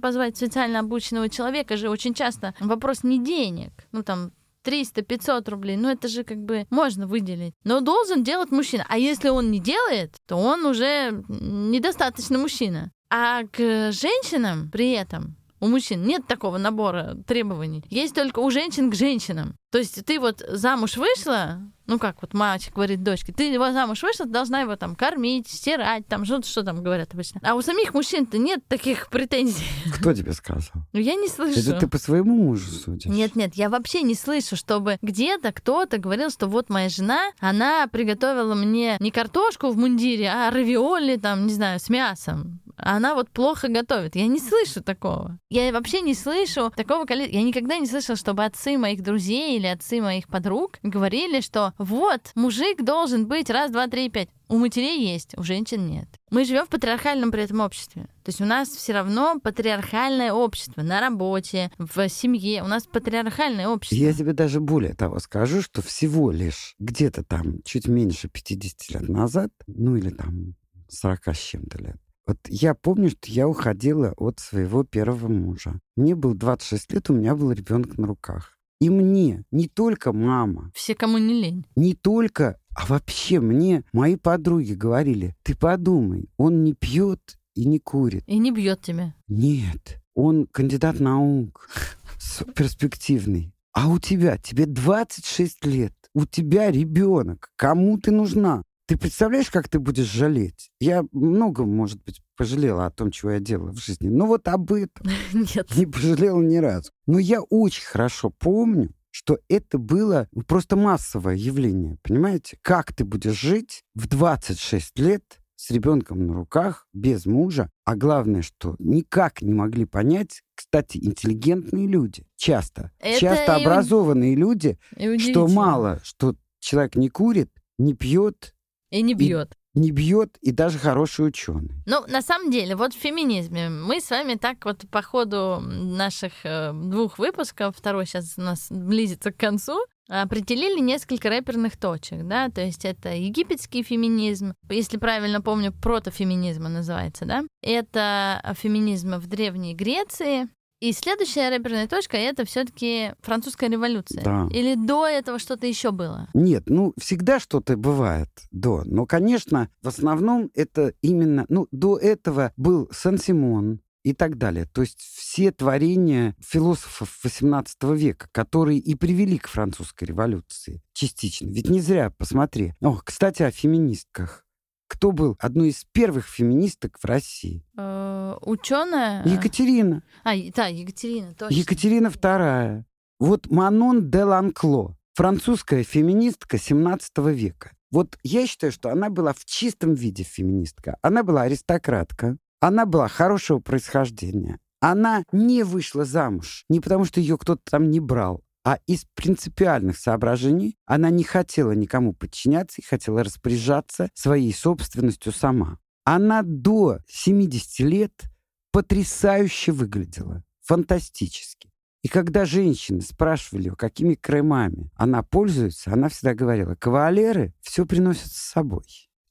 позвать специально обученного человека? Же очень часто вопрос не денег. Ну, там, 300-500 рублей, ну это же как бы можно выделить. Но должен делать мужчина. А если он не делает, то он уже недостаточно мужчина. А к женщинам при этом у мужчин нет такого набора требований. Есть только у женщин к женщинам. То есть ты вот замуж вышла, ну как вот мальчик говорит дочке, ты его замуж вышла, ты должна его там кормить, стирать, там что, что там говорят обычно. А у самих мужчин-то нет таких претензий. Кто тебе сказал? Ну я не слышу. Это ты по своему мужу судишь? Нет, нет, я вообще не слышу, чтобы где-то кто-то говорил, что вот моя жена, она приготовила мне не картошку в мундире, а равиоли там, не знаю, с мясом. Она вот плохо готовит. Я не слышу такого. Я вообще не слышу такого количества. Я никогда не слышала, чтобы отцы моих друзей или отцы моих подруг говорили, что вот, мужик должен быть раз, два, три, пять. У матерей есть, у женщин нет. Мы живем в патриархальном при этом обществе. То есть у нас все равно патриархальное общество на работе, в семье. У нас патриархальное общество. Я тебе даже более того скажу, что всего лишь где-то там чуть меньше 50 лет назад, ну или там 40 с чем-то лет, Вот я помню, что я уходила от своего первого мужа. Мне было 26 лет, у меня был ребенок на руках. И мне, не только мама, Все, кому не лень. не только, а вообще мне мои подруги говорили, ты подумай, он не пьет и не курит. И не бьет тебя. Нет, он кандидат наук, перспективный. А у тебя, тебе 26 лет, у тебя ребенок, кому ты нужна? Ты представляешь, как ты будешь жалеть? Я много, может быть, пожалела о том, чего я делала в жизни. Но вот об этом Нет. не пожалела ни разу. Но я очень хорошо помню, что это было просто массовое явление. Понимаете? Как ты будешь жить в 26 лет с ребенком на руках, без мужа, а главное, что никак не могли понять, кстати, интеллигентные люди, часто, Это часто и у- образованные люди, что мало, что человек не курит, не пьет, И не бьет. не бьет и даже хороший ученый. Ну, на самом деле, вот в феминизме мы с вами так вот по ходу наших э, двух выпусков, второй сейчас у нас близится к концу, определили несколько рэперных точек, да, то есть это египетский феминизм, если правильно помню, протофеминизм называется, да, это феминизм в Древней Греции, и следующая рэперная точка это все-таки французская революция. Да. Или до этого что-то еще было? Нет, ну, всегда что-то бывает до. Но, конечно, в основном это именно... Ну, до этого был Сан-Симон и так далее. То есть все творения философов XVIII века, которые и привели к французской революции частично. Ведь не зря, посмотри. О, кстати, о феминистках. Кто был одной из первых феминисток в России? Ученая. Екатерина. А, да, Екатерина, точно. Екатерина II. Вот Манон де Ланкло, французская феминистка 17 века. Вот я считаю, что она была в чистом виде феминистка. Она была аристократка, она была хорошего происхождения. Она не вышла замуж не потому, что ее кто-то там не брал, а из принципиальных соображений она не хотела никому подчиняться и хотела распоряжаться своей собственностью сама. Она до 70 лет потрясающе выглядела, фантастически. И когда женщины спрашивали, какими кремами она пользуется, она всегда говорила, кавалеры все приносят с собой.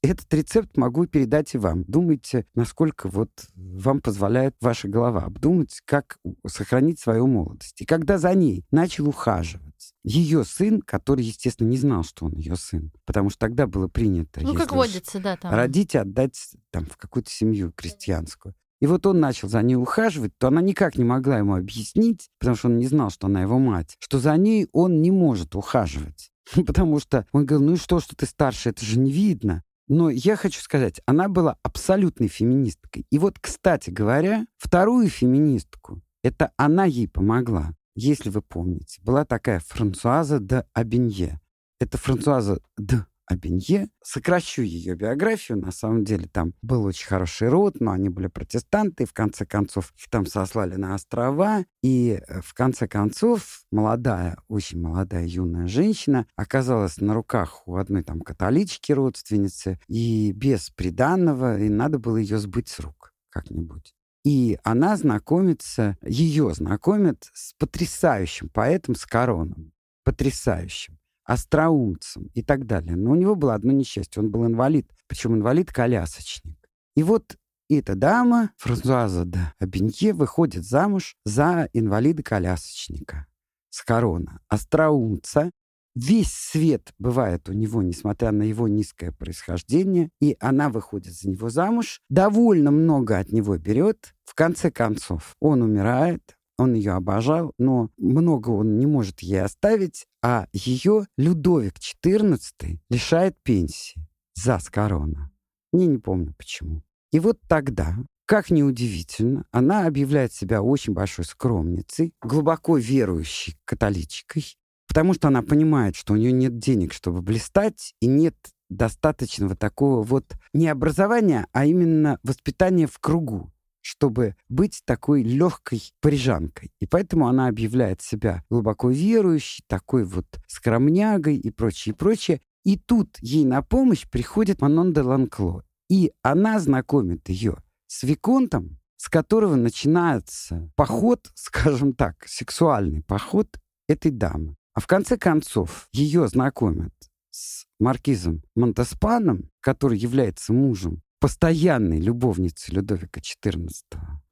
Этот рецепт могу передать и вам. Думайте, насколько вот вам позволяет ваша голова обдумать, как сохранить свою молодость. И когда за ней начал ухаживать ее сын, который, естественно, не знал, что он ее сын, потому что тогда было принято, Ну, как водится, да, там. родить и отдать там в какую-то семью крестьянскую. И вот он начал за ней ухаживать, то она никак не могла ему объяснить, потому что он не знал, что она его мать, что за ней он не может ухаживать. Потому что он говорил, ну и что, что ты старше, это же не видно. Но я хочу сказать, она была абсолютной феминисткой. И вот, кстати говоря, вторую феминистку, это она ей помогла. Если вы помните, была такая Франсуаза де Абенье. Это Франсуаза де Абенье. Сокращу ее биографию. На самом деле там был очень хороший род, но они были протестанты. И в конце концов их там сослали на острова. И э, в конце концов молодая, очень молодая юная женщина оказалась на руках у одной там католички родственницы. И без приданного, и надо было ее сбыть с рук как-нибудь. И она знакомится, ее знакомят с потрясающим поэтом с короном. Потрясающим остроумцем и так далее. Но у него было одно несчастье. Он был инвалид, причем инвалид-колясочник. И вот эта дама, Франсуаза де Абенье, выходит замуж за инвалида-колясочника с корона, остроумца. Весь свет бывает у него, несмотря на его низкое происхождение, и она выходит за него замуж, довольно много от него берет. В конце концов, он умирает, он ее обожал, но много он не может ей оставить, а ее Людовик XIV лишает пенсии за Скорона. Я не помню почему. И вот тогда, как ни удивительно, она объявляет себя очень большой скромницей, глубоко верующей католичкой, потому что она понимает, что у нее нет денег, чтобы блистать, и нет достаточного такого вот не образования, а именно воспитания в кругу чтобы быть такой легкой парижанкой. И поэтому она объявляет себя глубоко верующей, такой вот скромнягой и прочее, прочее. И тут ей на помощь приходит Манон де Ланкло. И она знакомит ее с Виконтом, с которого начинается поход, скажем так, сексуальный поход этой дамы. А в конце концов ее знакомят с маркизом Монтеспаном, который является мужем постоянной любовницы Людовика XIV.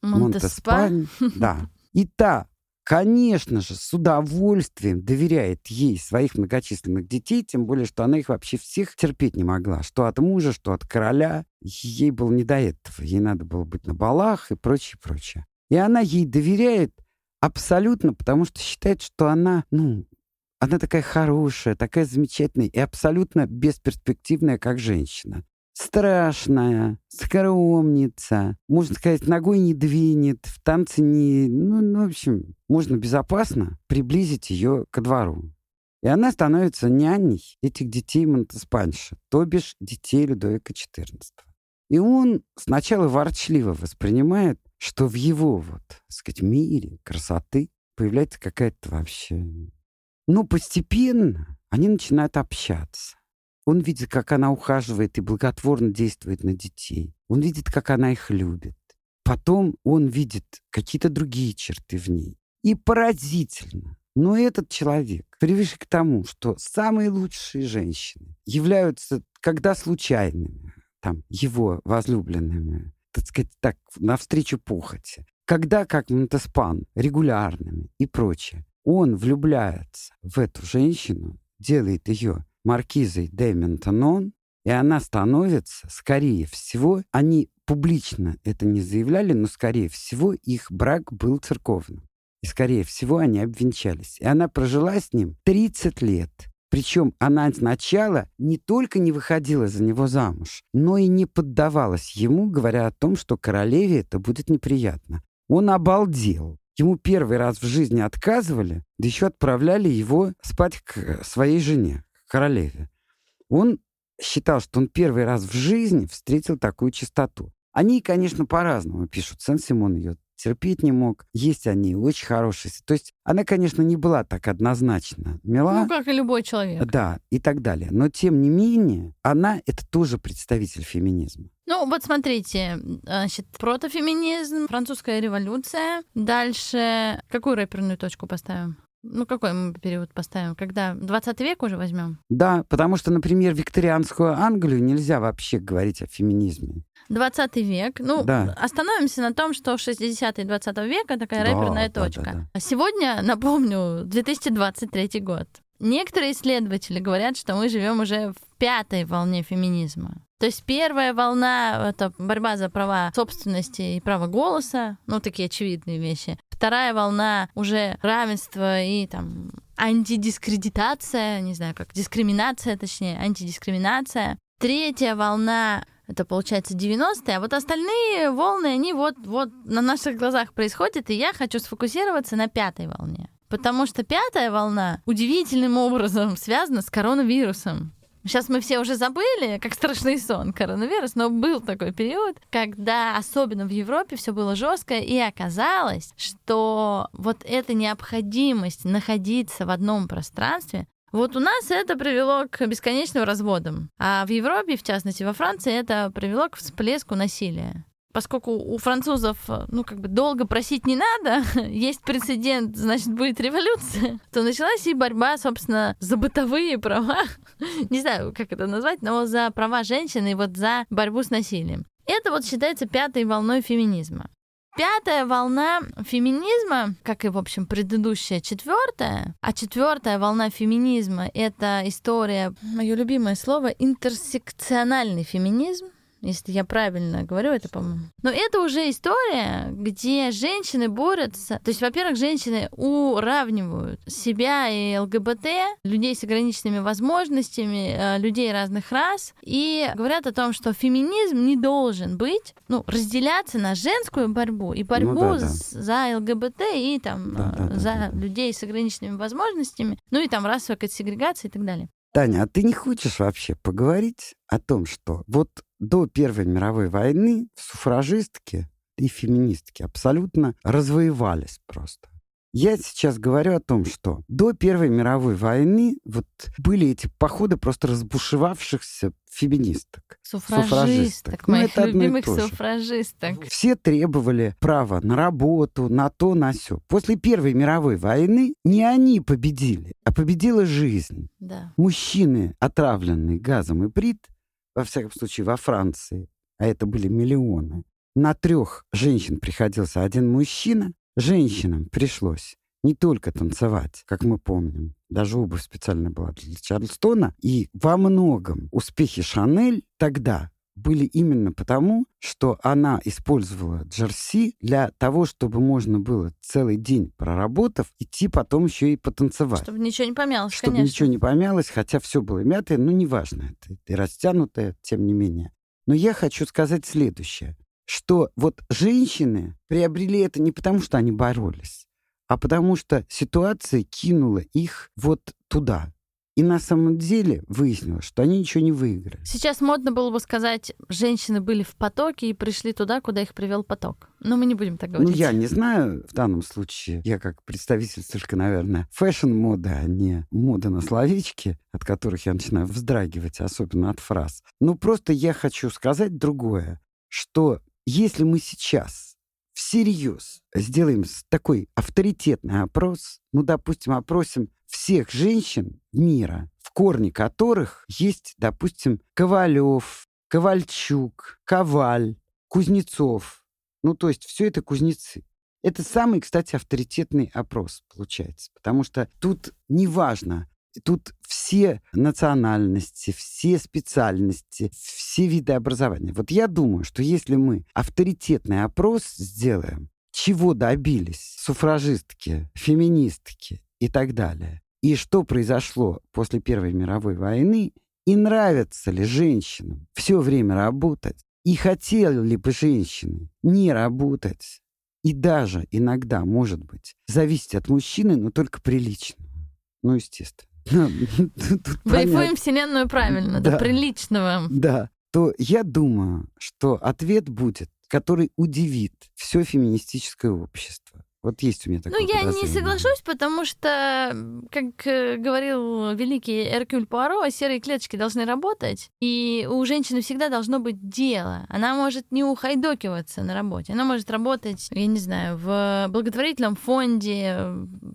Монтеспань. Да. И та, конечно же, с удовольствием доверяет ей своих многочисленных детей, тем более, что она их вообще всех терпеть не могла. Что от мужа, что от короля. Ей было не до этого. Ей надо было быть на балах и прочее, прочее. И она ей доверяет абсолютно, потому что считает, что она, ну, она такая хорошая, такая замечательная и абсолютно бесперспективная, как женщина. Страшная, скромница, можно сказать, ногой не двинет, в танце не... Ну, ну, в общем, можно безопасно приблизить ее ко двору. И она становится няней этих детей Монтеспанша, то бишь детей Людовика XIV. И он сначала ворчливо воспринимает, что в его вот, так сказать, мире красоты появляется какая-то вообще но постепенно они начинают общаться. Он видит, как она ухаживает и благотворно действует на детей. Он видит, как она их любит. Потом он видит какие-то другие черты в ней. И поразительно. Но этот человек привыше к тому, что самые лучшие женщины являются, когда случайными, там, его возлюбленными, так сказать, так, навстречу похоти. Когда, как Монтеспан, регулярными и прочее он влюбляется в эту женщину, делает ее маркизой де Ментонон, и она становится, скорее всего, они публично это не заявляли, но, скорее всего, их брак был церковным. И, скорее всего, они обвенчались. И она прожила с ним 30 лет. Причем она сначала не только не выходила за него замуж, но и не поддавалась ему, говоря о том, что королеве это будет неприятно. Он обалдел. Ему первый раз в жизни отказывали, да еще отправляли его спать к своей жене, королеве. Он считал, что он первый раз в жизни встретил такую чистоту. Они, конечно, по-разному пишут. Сен-Симон ее терпеть не мог. Есть они очень хорошие. То есть она, конечно, не была так однозначно мила. Ну, как и любой человек. Да, и так далее. Но, тем не менее, она — это тоже представитель феминизма. Ну, вот смотрите, значит, протофеминизм, французская революция. Дальше какую рэперную точку поставим? Ну, какой мы период поставим? Когда? 20 век уже возьмем? Да, потому что, например, викторианскую Англию нельзя вообще говорить о феминизме. 20 век. Ну, да. остановимся на том, что 60-е 20 века такая да, рэперная да, точка. Да, да. А сегодня, напомню, 2023 год. Некоторые исследователи говорят, что мы живем уже в пятой волне феминизма. То есть первая волна — это борьба за права собственности и право голоса, ну, такие очевидные вещи. Вторая волна — уже равенство и там антидискредитация, не знаю, как дискриминация, точнее, антидискриминация. Третья волна это получается 90-е, а вот остальные волны, они вот, вот на наших глазах происходят, и я хочу сфокусироваться на пятой волне. Потому что пятая волна удивительным образом связана с коронавирусом. Сейчас мы все уже забыли, как страшный сон коронавирус, но был такой период, когда особенно в Европе все было жестко, и оказалось, что вот эта необходимость находиться в одном пространстве вот у нас это привело к бесконечным разводам. А в Европе, в частности во Франции, это привело к всплеску насилия поскольку у французов, ну, как бы долго просить не надо, есть прецедент, значит, будет революция, то началась и борьба, собственно, за бытовые права, не знаю, как это назвать, но за права женщины и вот за борьбу с насилием. Это вот считается пятой волной феминизма. Пятая волна феминизма, как и, в общем, предыдущая четвертая, а четвертая волна феминизма — это история, мое любимое слово, интерсекциональный феминизм, если я правильно говорю это, по-моему. Но это уже история, где женщины борются. То есть, во-первых, женщины уравнивают себя и ЛГБТ, людей с ограниченными возможностями, э, людей разных рас, и говорят о том, что феминизм не должен быть, ну, разделяться на женскую борьбу и борьбу ну, да, да. за ЛГБТ и там да, да, за да, да. людей с ограниченными возможностями, ну и там расовая сегрегация и так далее. Таня, а ты не хочешь вообще поговорить о том, что вот до Первой мировой войны суфражистки и феминистки абсолютно развоевались просто. Я сейчас говорю о том, что до Первой мировой войны вот были эти походы просто разбушевавшихся феминисток. Суфражисток, суфражисток. Ну, моих ну, любимых суфражисток. Все требовали права на работу, на то, на все. После Первой мировой войны не они победили, а победила жизнь. Да. Мужчины, отравленные газом и прит, во всяком случае во Франции, а это были миллионы, на трех женщин приходился один мужчина, женщинам пришлось не только танцевать, как мы помним, даже обувь специально была для Чарльстона, и во многом успехи Шанель тогда были именно потому, что она использовала джерси для того, чтобы можно было целый день проработав, идти потом еще и потанцевать. Чтобы ничего не помялось, Чтобы конечно. ничего не помялось, хотя все было мятое, но неважно, это и растянутое, тем не менее. Но я хочу сказать следующее, что вот женщины приобрели это не потому, что они боролись, а потому что ситуация кинула их вот туда. И на самом деле выяснилось, что они ничего не выиграли. Сейчас модно было бы сказать, женщины были в потоке и пришли туда, куда их привел поток. Но мы не будем так говорить. Ну, я не знаю в данном случае. Я как представитель только, наверное, fashion-моды, а не мода на словечки, от которых я начинаю вздрагивать, особенно от фраз. Ну, просто я хочу сказать другое, что если мы сейчас всерьез сделаем такой авторитетный опрос, ну, допустим, опросим всех женщин мира, в корне которых есть, допустим, Ковалев, Ковальчук, Коваль, Кузнецов. Ну, то есть все это кузнецы. Это самый, кстати, авторитетный опрос получается, потому что тут неважно, тут все национальности, все специальности, все виды образования. Вот я думаю, что если мы авторитетный опрос сделаем, чего добились суфражистки, феминистки и так далее, и что произошло после Первой мировой войны, и нравится ли женщинам все время работать, и хотели ли бы женщины не работать, и даже иногда, может быть, зависеть от мужчины, но только прилично. Ну, естественно. Брейфуем вселенную правильно, до Да. приличного. Да, то я думаю, что ответ будет, который удивит все феминистическое общество. Вот есть у меня такое Ну, я не соглашусь, потому что, как э, говорил великий Эркюль Пуаро, серые клеточки должны работать, и у женщины всегда должно быть дело. Она может не ухайдокиваться на работе, она может работать, я не знаю, в благотворительном фонде,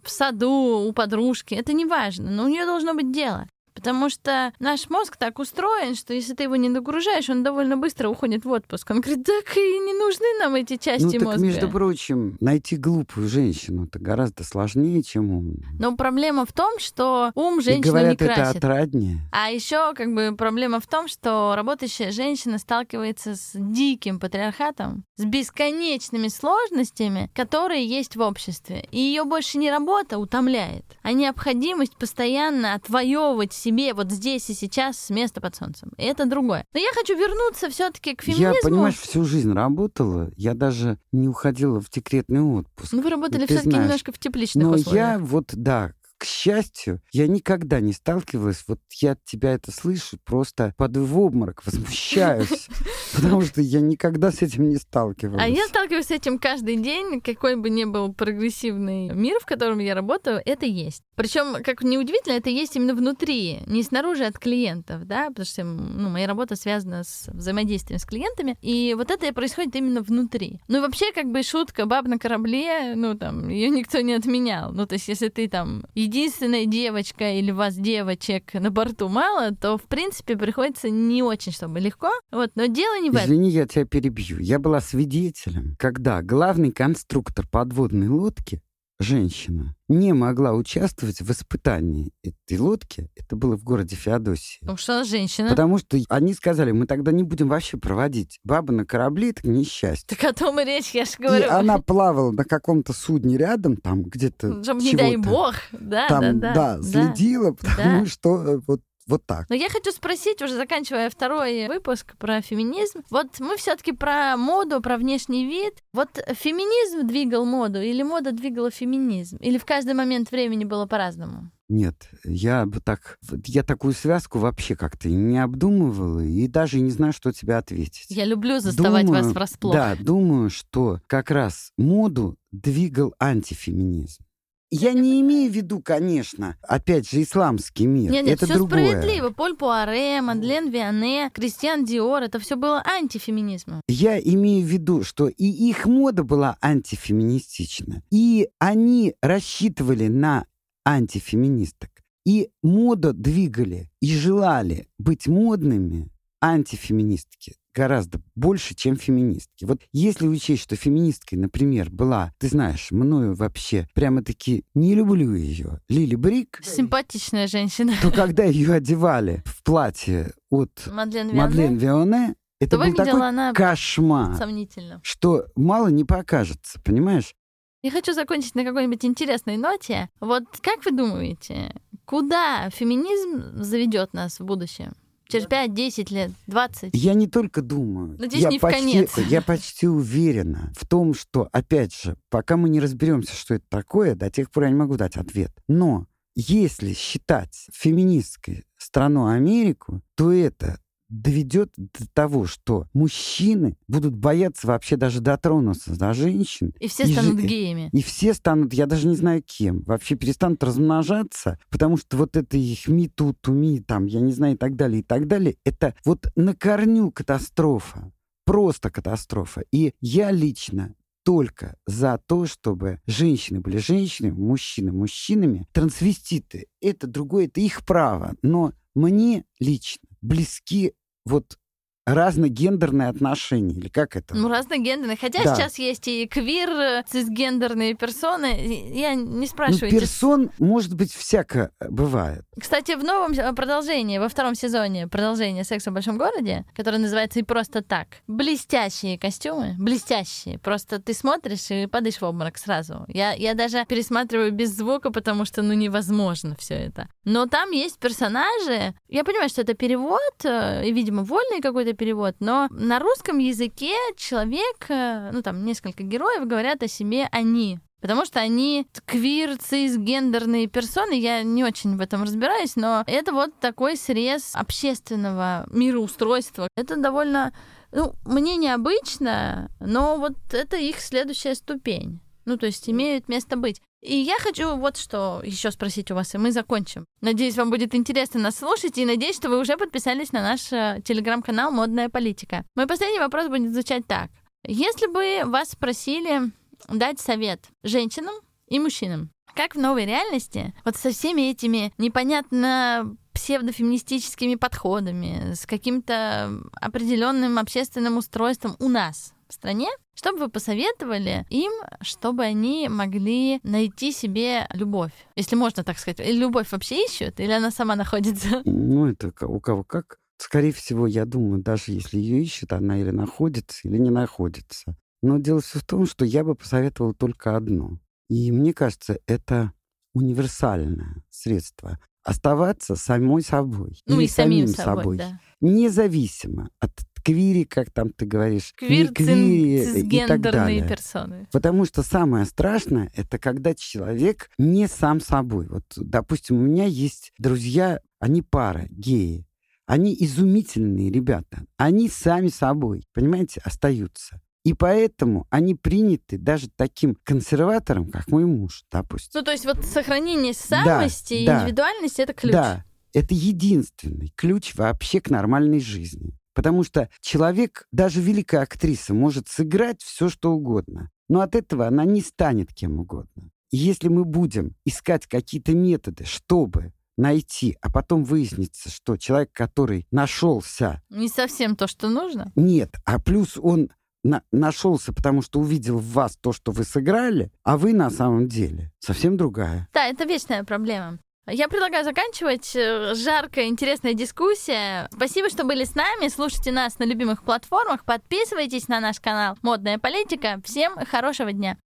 в саду, у подружки, это не важно, но у нее должно быть дело. Потому что наш мозг так устроен, что если ты его не нагружаешь, он довольно быстро уходит в отпуск. Он говорит, так и не нужны нам эти части Ну, так, мозга. между прочим, найти глупую женщину это гораздо сложнее, чем умную. Но проблема в том, что ум И женщину говорят, не это красит. отраднее. А еще как бы проблема в том, что работающая женщина сталкивается с диким патриархатом, с бесконечными сложностями, которые есть в обществе. И ее больше не работа утомляет, а необходимость постоянно отвоевывать себе вот здесь и сейчас с места под солнцем. И это другое. Но я хочу вернуться все-таки к феминизму. Я, понимаешь, всю жизнь работала, я даже не уходила в декретный отпуск. Ну, вы работали ты все-таки немножко в тепличных Но условиях. я вот, да, к счастью, я никогда не сталкивалась, вот я от тебя это слышу, просто падаю в обморок, возмущаюсь, потому что я никогда с этим не сталкивалась. А я сталкиваюсь с этим каждый день, какой бы ни был прогрессивный мир, в котором я работаю, это есть. Причем, как неудивительно, это есть именно внутри, не снаружи от клиентов, да, потому что ну, моя работа связана с взаимодействием с клиентами, и вот это происходит именно внутри. Ну и вообще, как бы шутка баб на корабле, ну там, ее никто не отменял. Ну то есть, если ты там единственная девочка или вас девочек на борту мало, то в принципе приходится не очень, чтобы легко. Вот, но дело не в этом. Извини, я тебя перебью. Я была свидетелем, когда главный конструктор подводной лодки, женщина, не могла участвовать в испытании этой лодки. Это было в городе Феодосии. Потому что она женщина. Потому что они сказали, мы тогда не будем вообще проводить. Баба на корабле — это несчастье. Так о том и речь, я же И говорю. она плавала на каком-то судне рядом, там где-то не дай бог. Да, Там, да, да, да. следила, потому Да. что э, вот, вот так. Но я хочу спросить, уже заканчивая второй выпуск про феминизм, вот мы все-таки про моду, про внешний вид. Вот феминизм двигал моду или мода двигала феминизм? Или в каждый момент времени было по-разному? Нет, я бы так... Я такую связку вообще как-то не обдумывала и даже не знаю, что тебе ответить. Я люблю заставать Думаю, вас врасплох. Да, думаю, что как раз моду двигал антифеминизм. Я не имею в виду, конечно, опять же, исламский мир. Нет, нет, это все другое. справедливо. Поль Пуаре, Мадлен Виане, Кристиан Диор, это все было антифеминизмом. Я имею в виду, что и их мода была антифеминистична, и они рассчитывали на антифеминисток, и моду двигали, и желали быть модными антифеминистки. Гораздо больше, чем феминистки. Вот если учесть, что феминисткой, например, была, ты знаешь, мною вообще прямо-таки не люблю ее, Лили Брик. Симпатичная женщина. То когда ее одевали в платье от Мадлен Мадлен Вионе, это то был такой она кошмар, сомнительно. что мало не покажется, понимаешь? Я хочу закончить на какой-нибудь интересной ноте. Вот как вы думаете, куда феминизм заведет нас в будущем? Через 5, 10 лет, 20? Я не только думаю. Надеюсь, я не в почти, конец. Я почти уверена в том, что, опять же, пока мы не разберемся, что это такое, до тех пор я не могу дать ответ. Но если считать феминистской страну Америку, то это доведет до того, что мужчины будут бояться вообще даже дотронуться до женщин. И все И станут же- геями. И все станут, я даже не знаю кем, вообще перестанут размножаться, потому что вот это их ми тут, ми там, я не знаю, и так далее, и так далее, это вот на корню катастрофа. Просто катастрофа. И я лично только за то, чтобы женщины были женщинами, мужчины мужчинами, трансвеститы — это другое, это их право. Но мне лично близки вот разногендерные отношения, или как это? Ну, разногендерные. Хотя Да. сейчас есть и квир, э, цисгендерные персоны. Я не Ну, спрашиваю. персон, может быть, всяко бывает. Кстати, в новом э, продолжении, во втором сезоне продолжение «Секса в большом городе», которое называется «И просто так», блестящие костюмы, блестящие. Просто ты смотришь и падаешь в обморок сразу. Я, я даже пересматриваю без звука, потому что, ну, невозможно все это. Но там есть персонажи. Я понимаю, что это перевод, э, и, видимо, вольный какой-то перевод, но на русском языке человек, э, ну, там, несколько героев говорят о себе «они». Потому что они квир, цисгендерные персоны, я не очень в этом разбираюсь, но это вот такой срез общественного мироустройства. Это довольно, ну, мне необычно, но вот это их следующая ступень. Ну, то есть имеют место быть. И я хочу вот что еще спросить у вас, и мы закончим. Надеюсь, вам будет интересно нас слушать, и надеюсь, что вы уже подписались на наш э, телеграм-канал «Модная политика». Мой последний вопрос будет звучать так. Если бы вас спросили дать совет женщинам и мужчинам, как в новой реальности, вот со всеми этими непонятно псевдофеминистическими подходами, с каким-то определенным общественным устройством у нас стране, что бы вы посоветовали им, чтобы они могли найти себе любовь? Если можно так сказать. Или любовь вообще ищут, или она сама находится? Ну, это у кого как. Скорее всего, я думаю, даже если ее ищет, она или находится, или не находится. Но дело все в том, что я бы посоветовал только одно. И мне кажется, это универсальное средство. Оставаться самой собой. Ну и самим собой, да. Независимо от квири, как там ты говоришь, Квир, квири и так далее. персоны. Потому что самое страшное это когда человек не сам собой. Вот, допустим, у меня есть друзья, они пара, геи. Они изумительные ребята. Они сами собой, понимаете, остаются. И поэтому они приняты даже таким консерватором, как мой муж, допустим. Ну, то есть вот сохранение самости и да. индивидуальности — это ключ. Да, это единственный ключ вообще к нормальной жизни. Потому что человек, даже великая актриса, может сыграть все, что угодно. Но от этого она не станет кем угодно. И если мы будем искать какие-то методы, чтобы найти, а потом выяснится, что человек, который нашелся, Не совсем то, что нужно. нет, а плюс он на- нашелся, потому что увидел в вас то, что вы сыграли, а вы на самом деле совсем другая. Да, это вечная проблема. Я предлагаю заканчивать. Э, жаркая, интересная дискуссия. Спасибо, что были с нами. Слушайте нас на любимых платформах. Подписывайтесь на наш канал «Модная политика». Всем хорошего дня.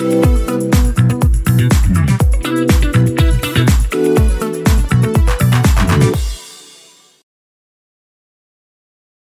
thank you